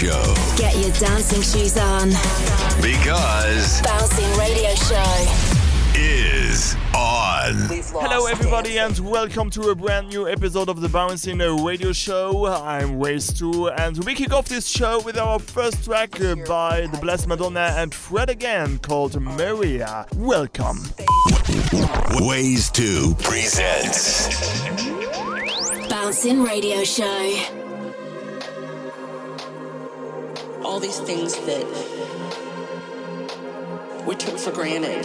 Show. Get your dancing shoes on. Because Bouncing Radio Show is on. Hello, everybody, and welcome to a brand new episode of the Bouncing Radio Show. I'm Waze 2, and we kick off this show with our first track by the Blessed Madonna and Fred again called Maria. Welcome. Waze 2 presents Bouncing Radio Show. All these things that we took for granted.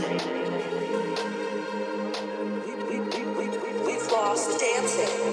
We've lost dancing.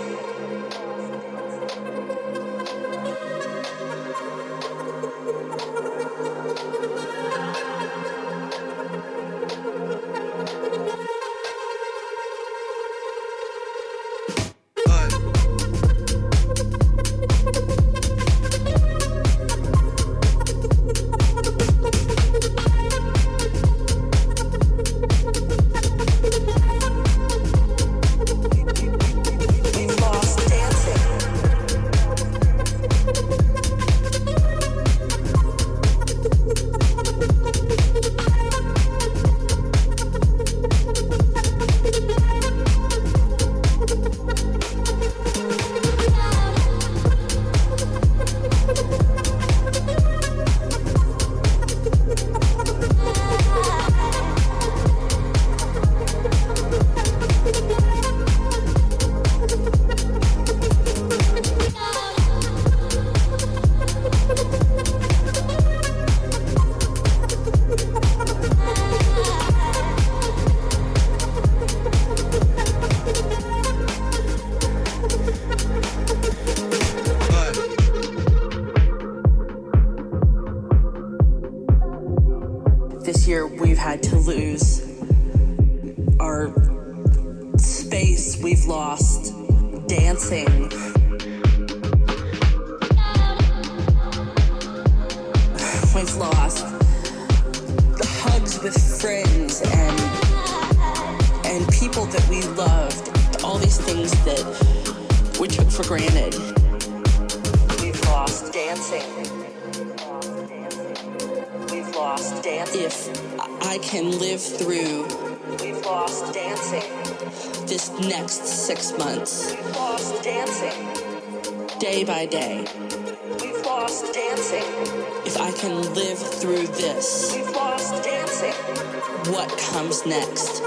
Comes next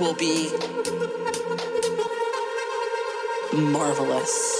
will be marvelous.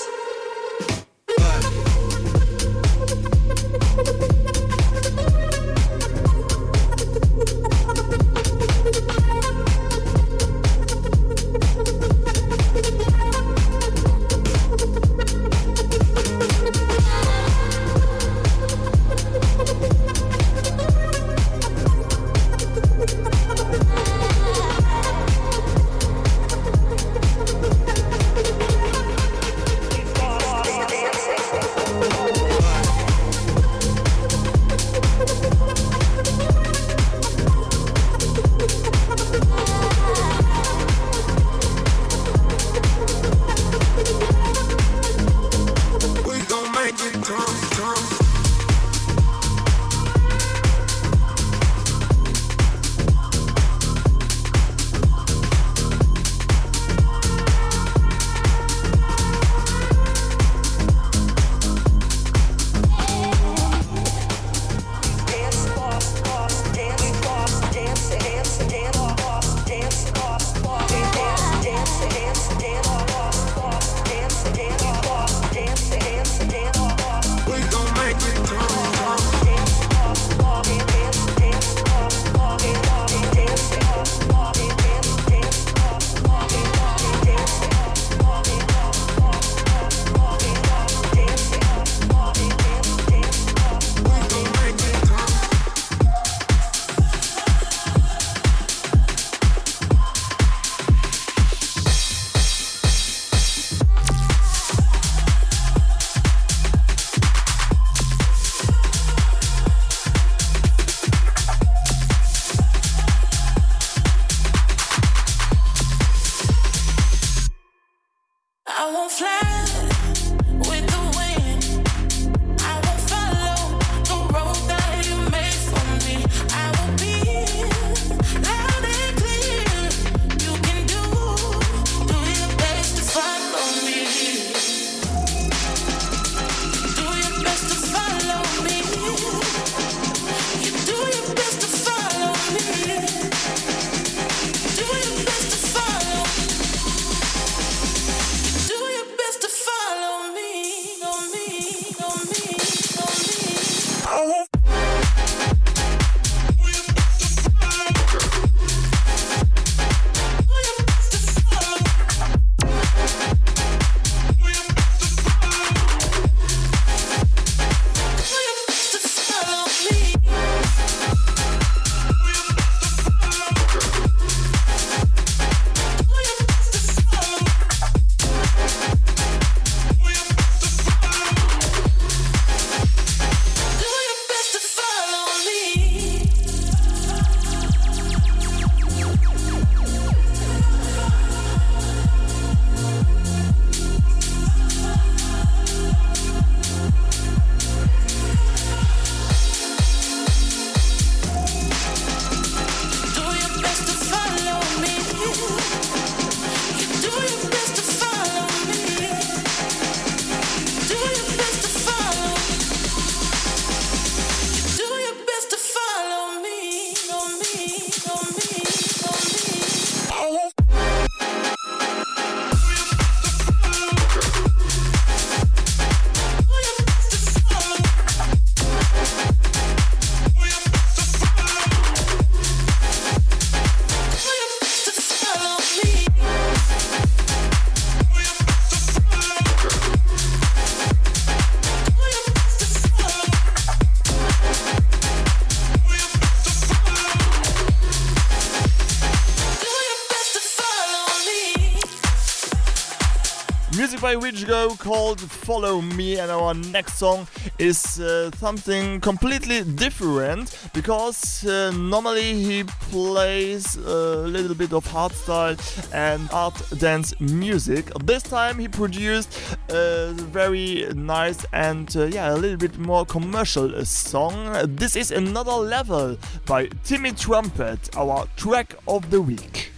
by which Go called Follow Me, and our next song is uh, something completely different because uh, normally he plays a little bit of hardstyle and hard dance music. This time he produced a very nice and uh, yeah, a little bit more commercial song. This is Another Level by Timmy Trumpet, our track of the week.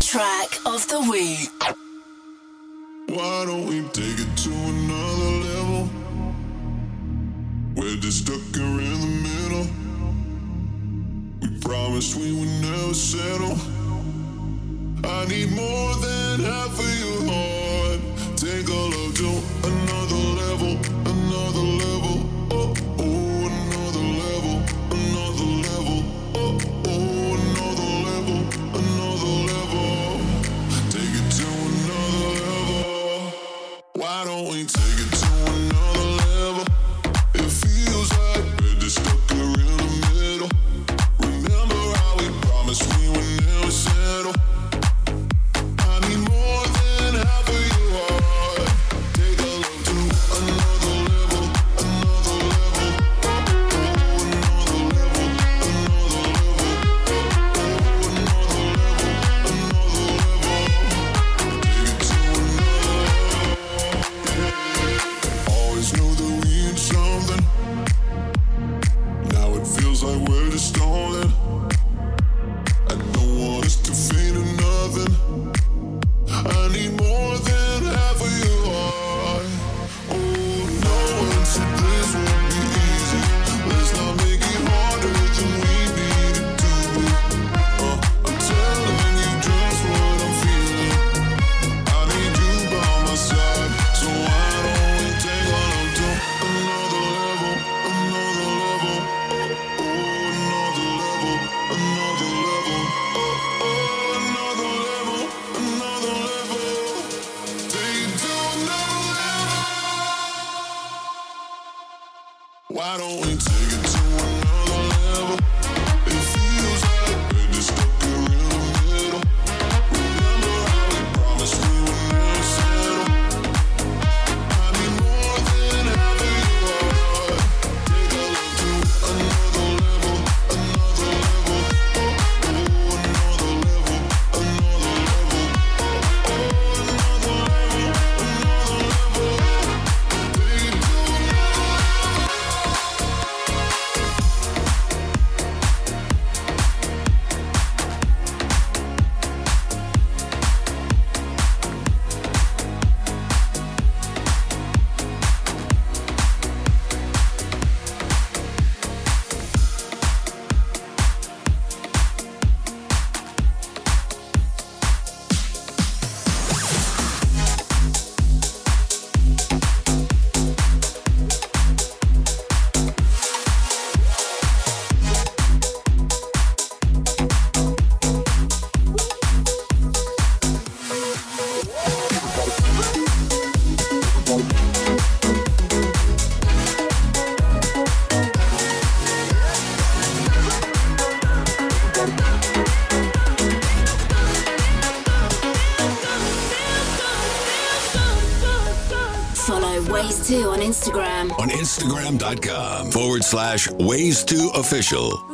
Track of the week. Why don't we take it to another level? We're just stuck here in the middle. We promised we would never settle. I need more than half of you. Instagram.com forward slash ways to official.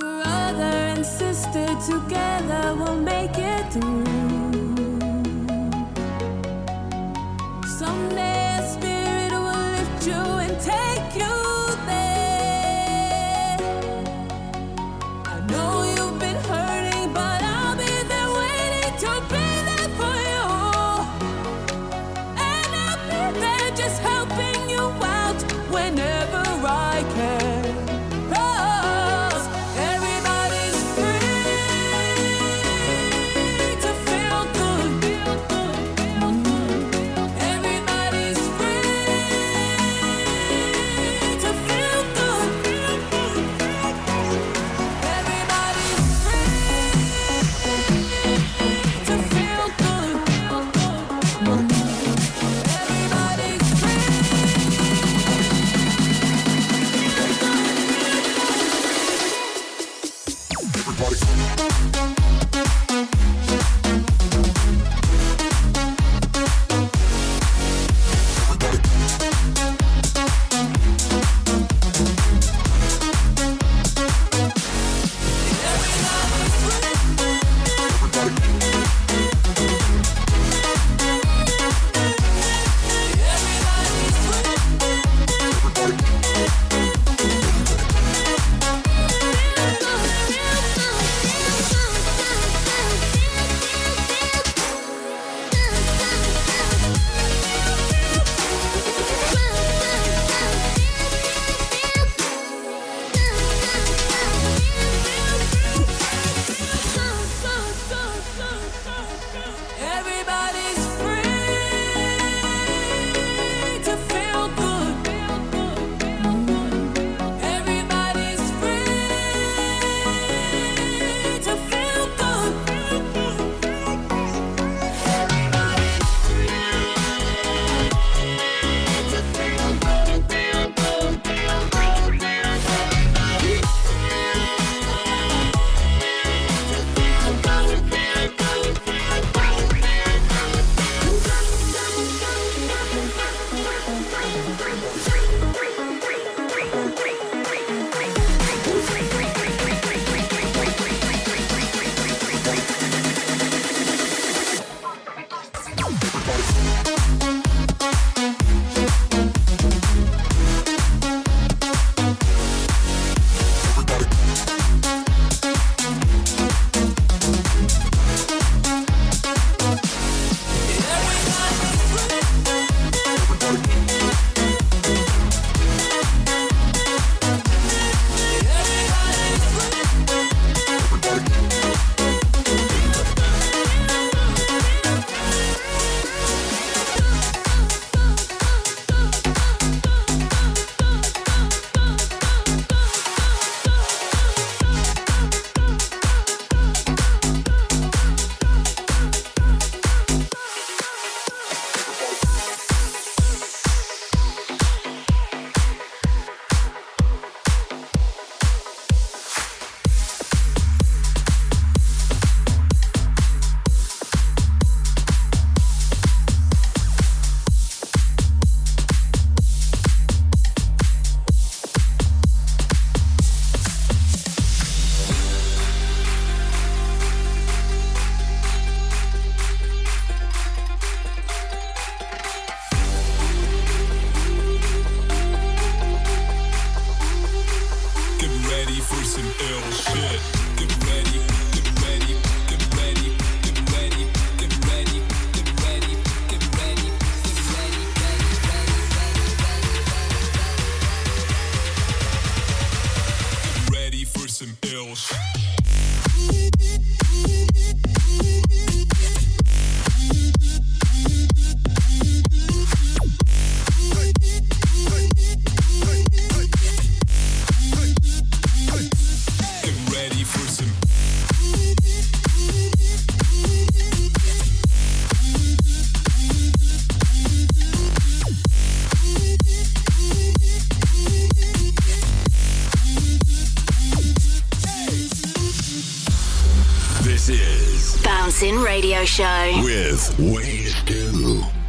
In Radio Show with Ways to.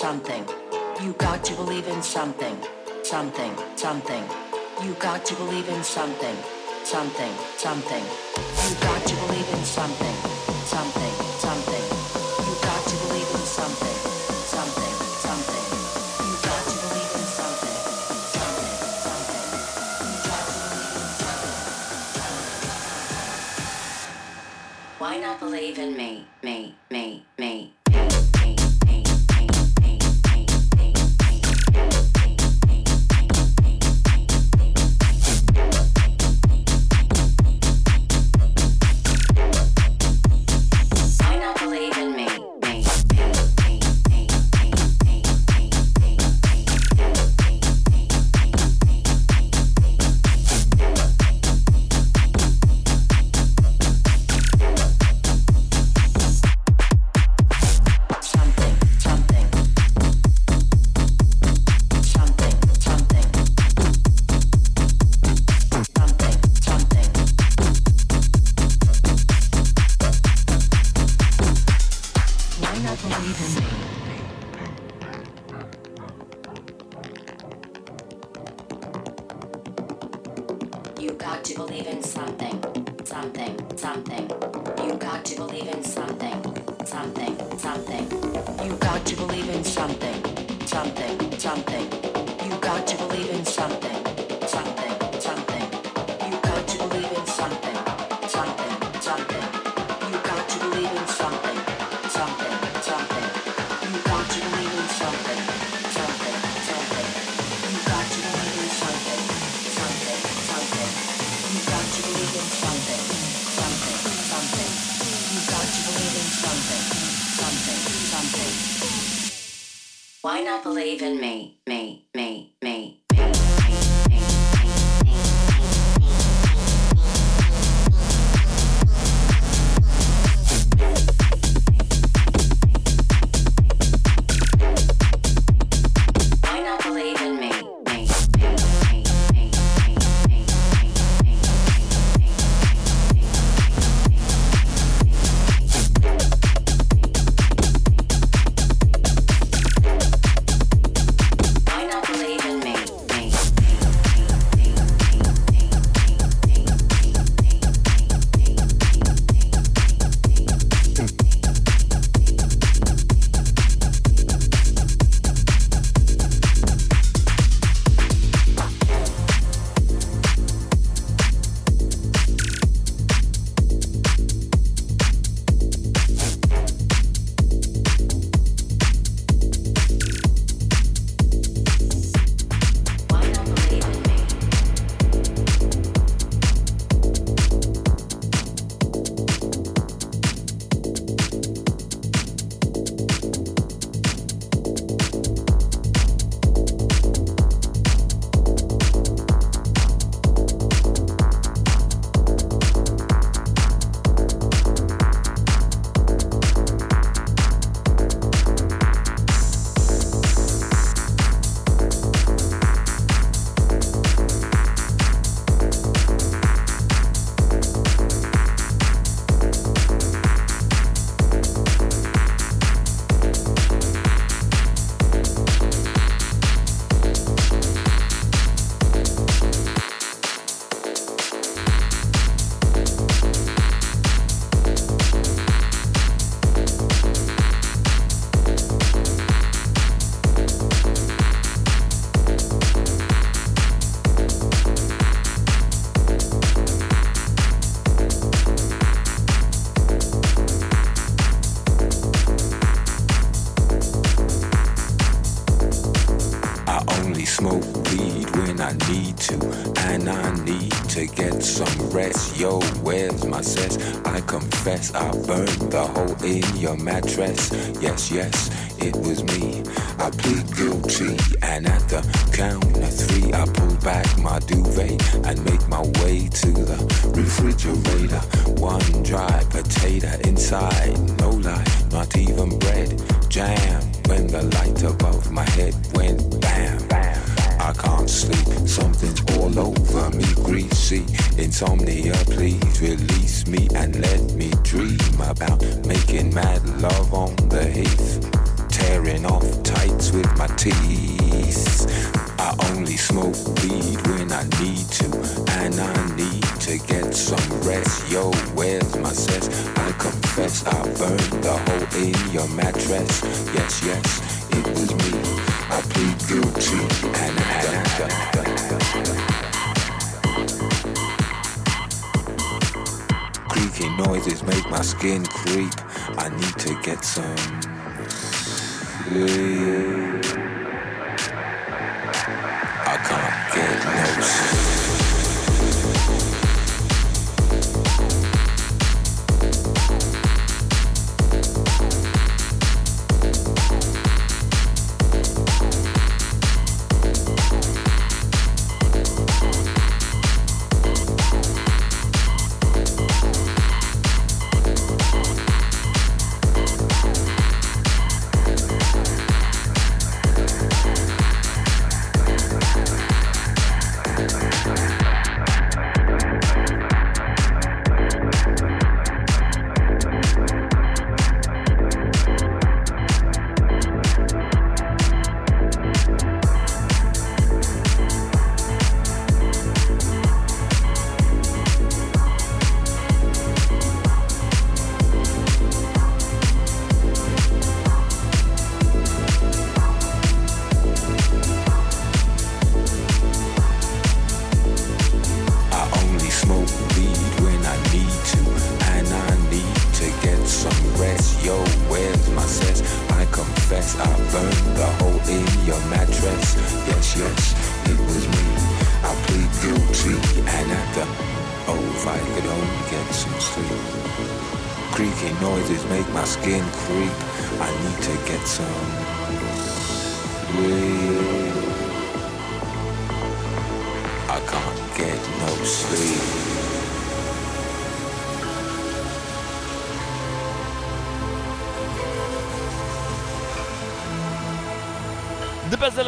something. You got to believe in something, something, something. You got to believe in something, something, something. You got to believe in something, something, something. You got to believe in something, something, something. You got to believe in something, something, something. You got to believe in something. Why not believe in me, me, me? Why not believe in me, me, me, me? your mattress. Yes, yes, it was me. I plead guilty, and at the count of three, I pull back my duvet So. on.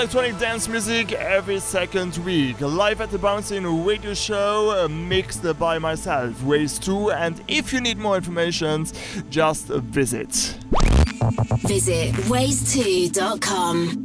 electronic dance music every second week, live at the Bouncing Radio Show, uh, mixed by myself, Ways 2. And if you need more information, just visit. Visit ways2.com.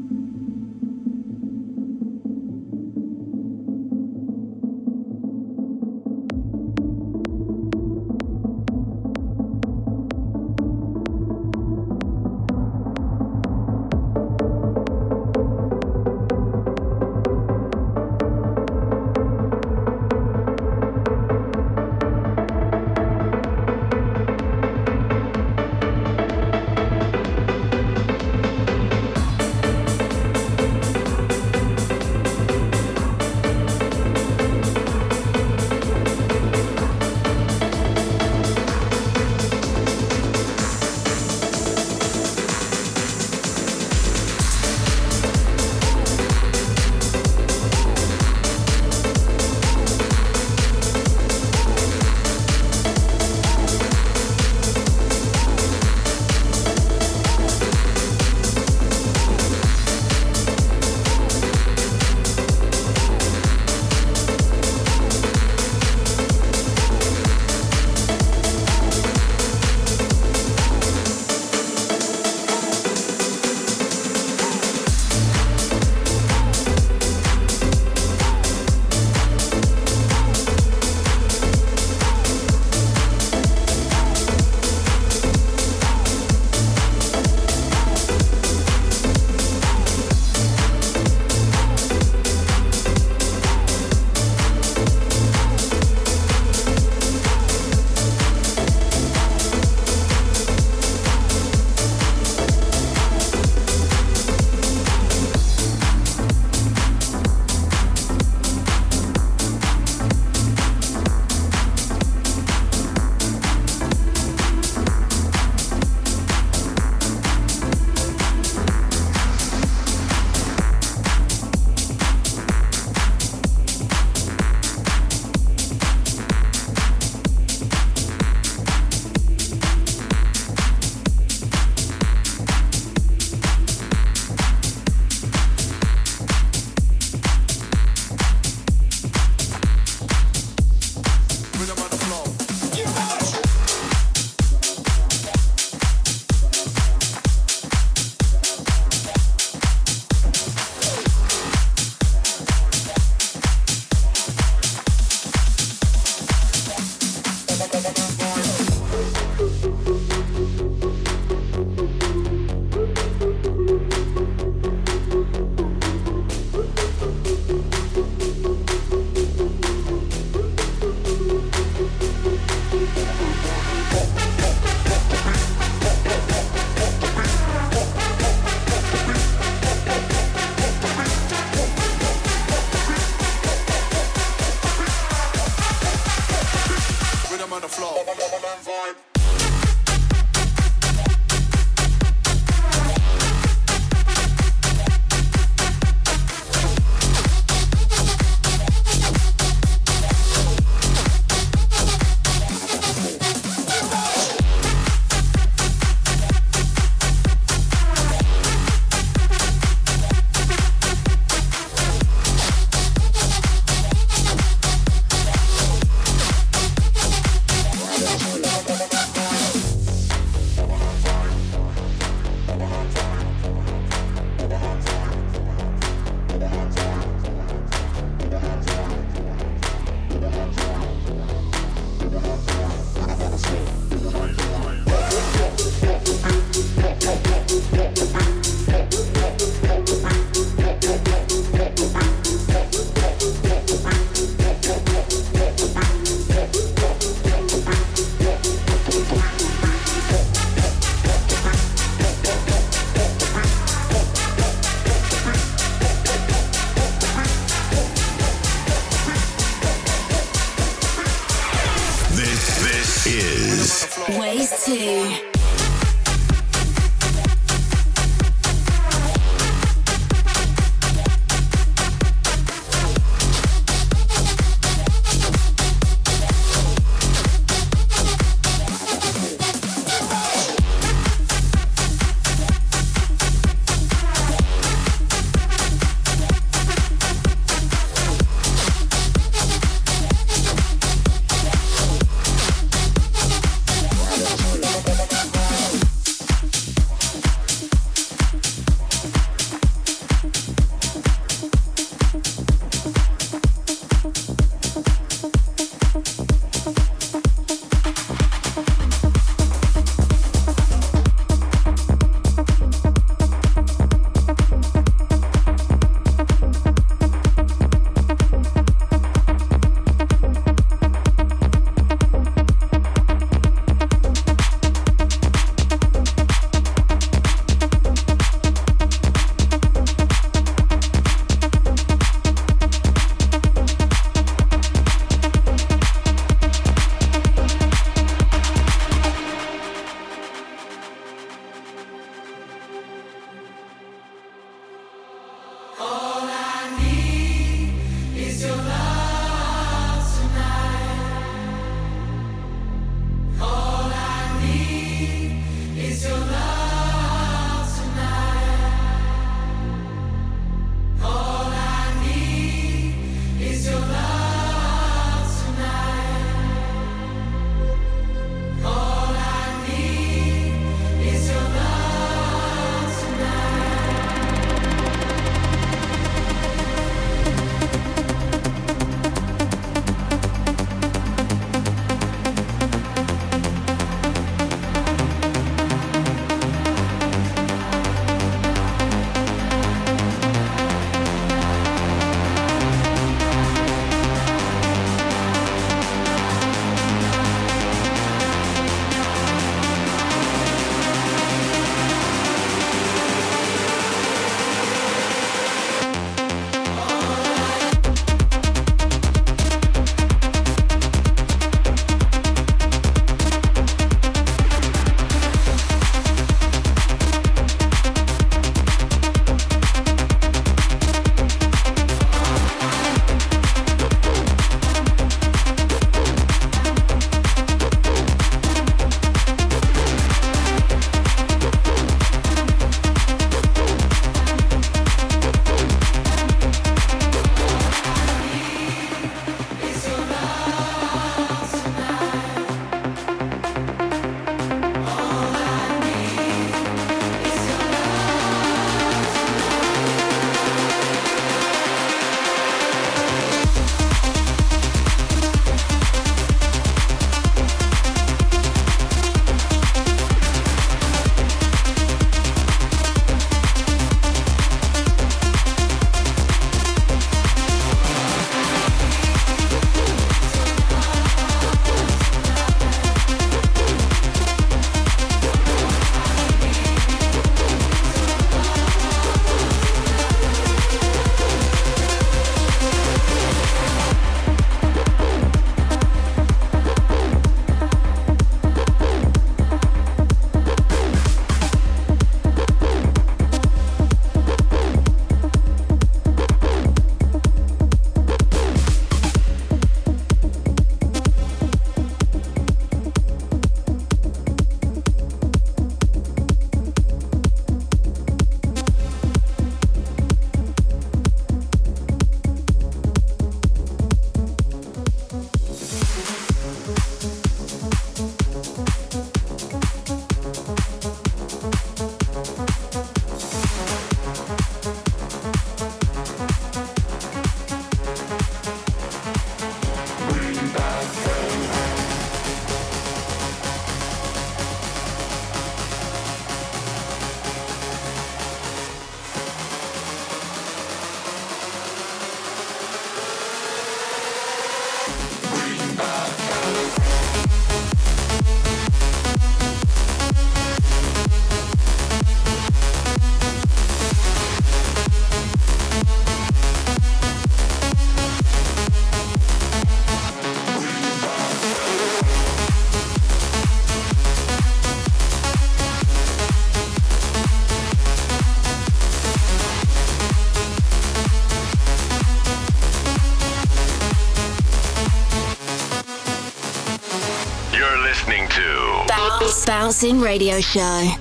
Bouncing Radio Show.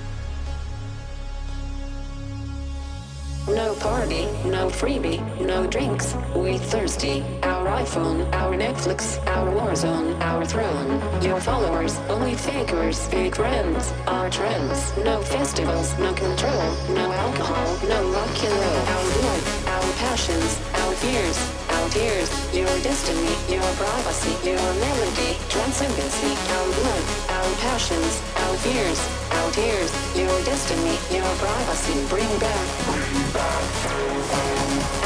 No party, no freebie, no drinks. We thirsty. Our iPhone, our Netflix, our Warzone, our throne. Your followers, only fakers, fake friends. Our trends, no festivals, no fears, our tears. Your destiny, your privacy. Bring back.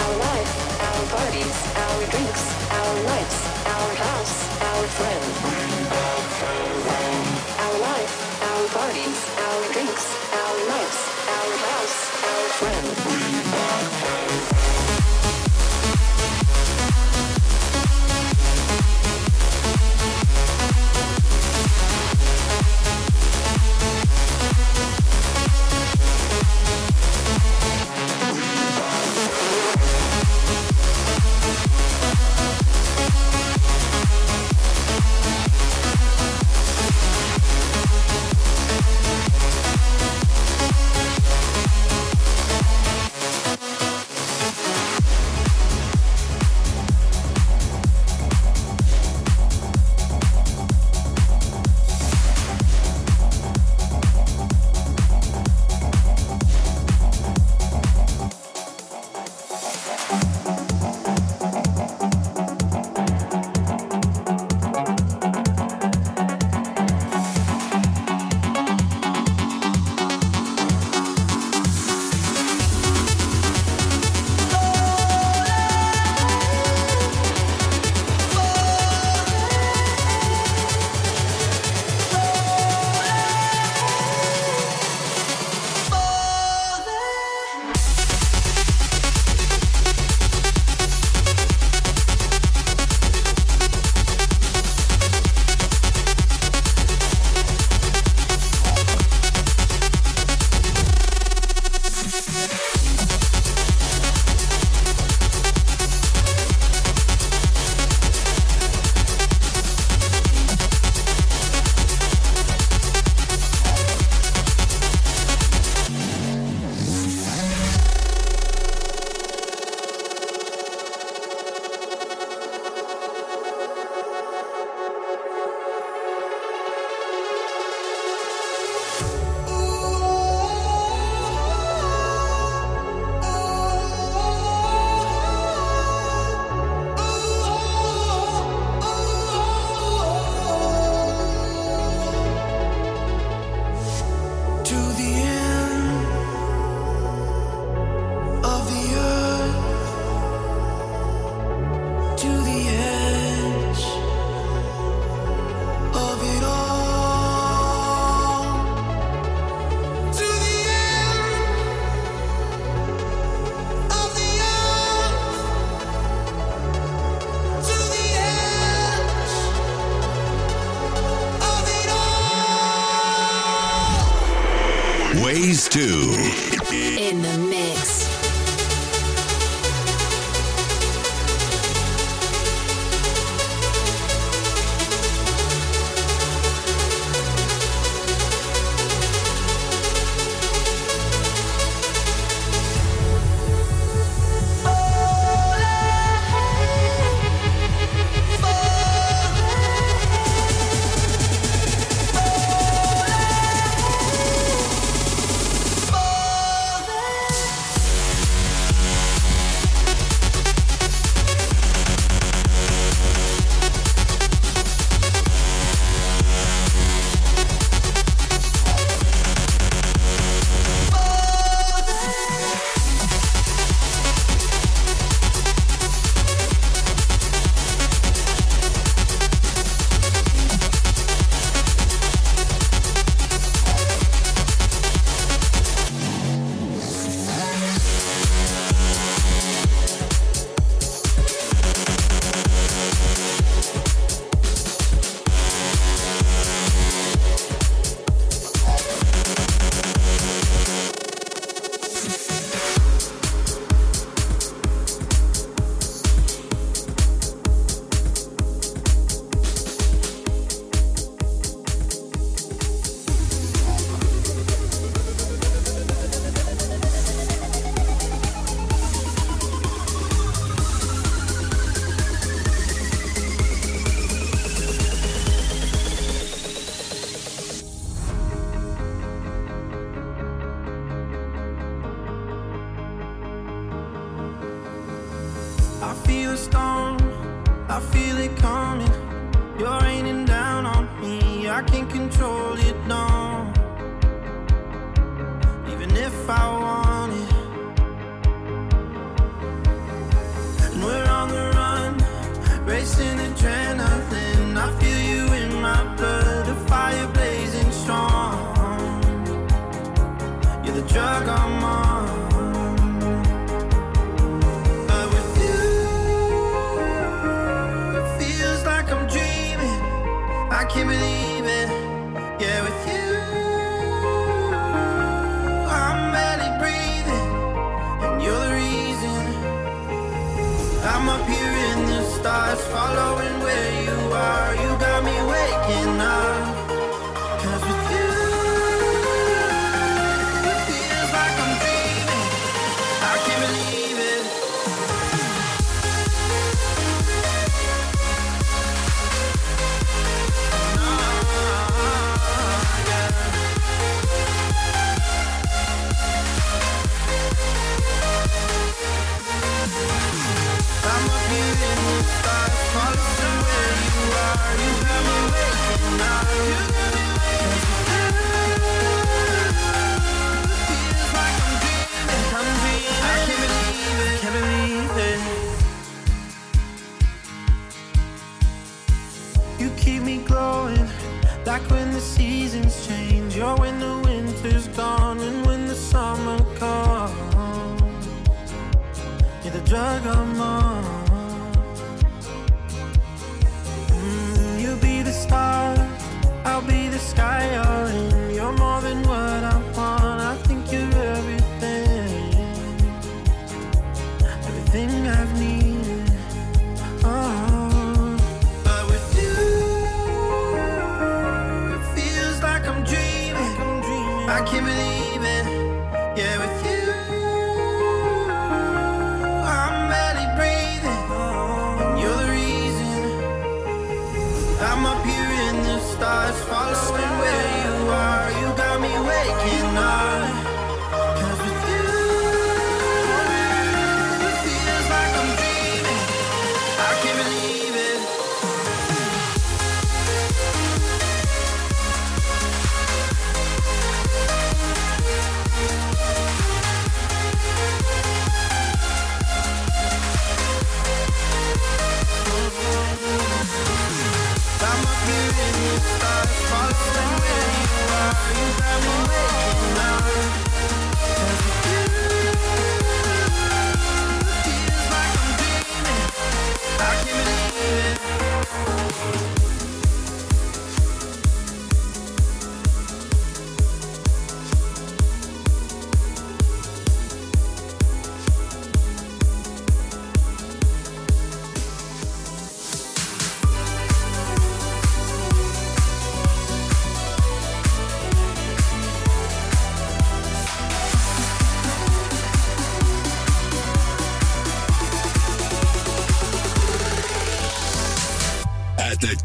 Our life, our parties, our drinks, our lights, our house, our friends. Our life, our parties, our drinks, our lights, our house, our friend.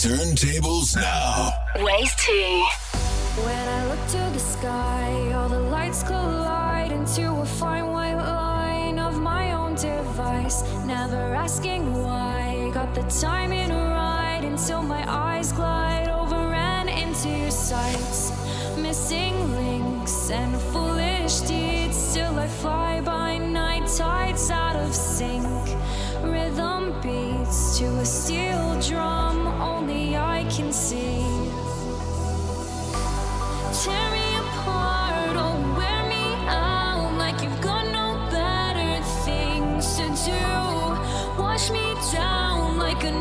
turntables now. Ways to. When I look to the sky, all the lights collide into a fine white line of my own device. Never asking why. Got the timing right until my eyes glide over and into your sights missing links and foolish deeds. Till I fly by night tides out of sync. Rhythm beats to a steel drum, only I can see. Tear me apart, or wear me out like you've got no better things to do. Wash me down like a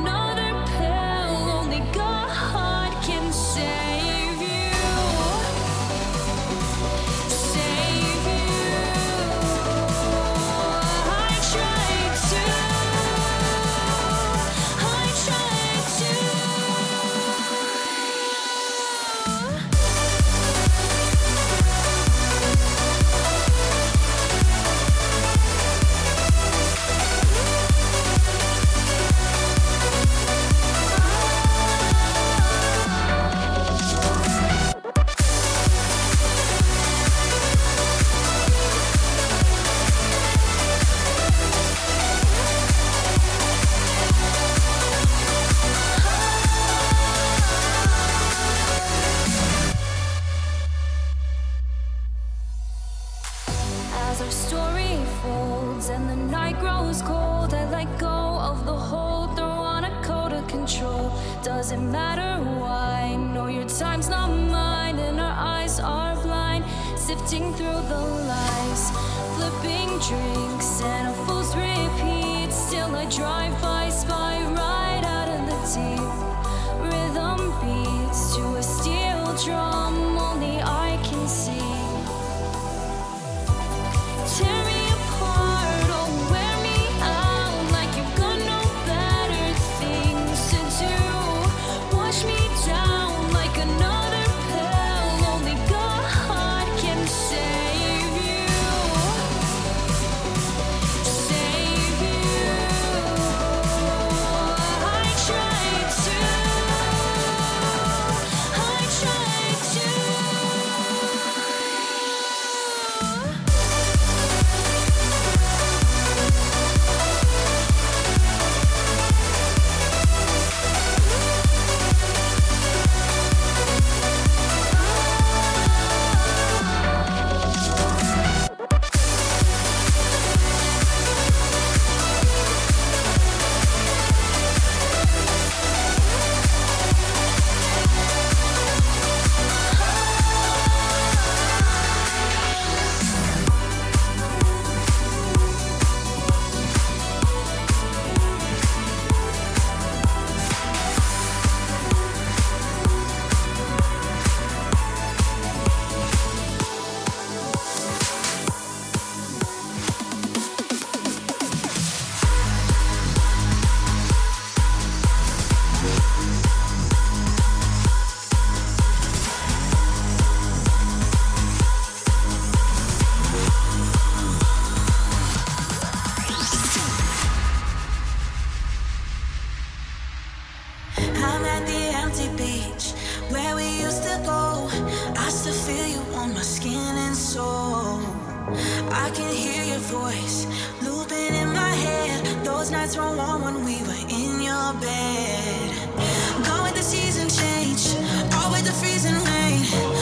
Sifting through the lies, flipping drinks, and a fool's repeat. Still, I drive by, spy right out of the deep. Rhythm beats to a steel drum, we used to go. I still feel you on my skin and soul. I can hear your voice looping in my head. Those nights were warm when we were in your bed. Gone with the season change, all with the freezing rain.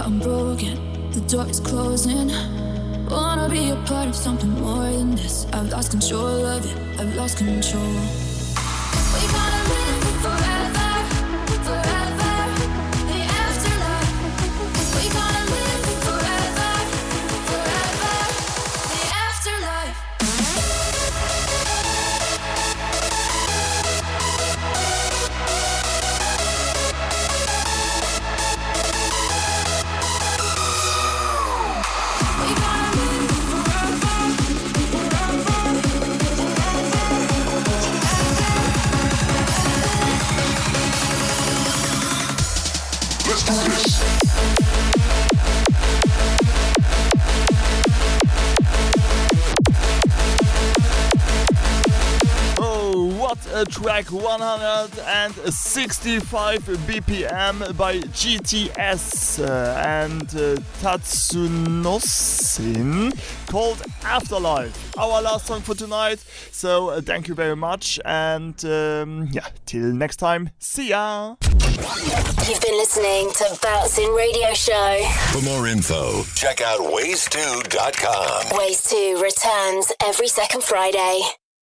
Yeah, I'm broken. The door is closing. Wanna be a part of something more than this. I've lost control of it. I've lost control. Track 165 BPM by GTS uh, and uh, Tatsunoshin called Afterlife. Our last song for tonight. So uh, thank you very much and um, yeah, till next time. See ya. You've been listening to Bouncing Radio Show. For more info, check out ways2.com. Ways 2 returns every second Friday.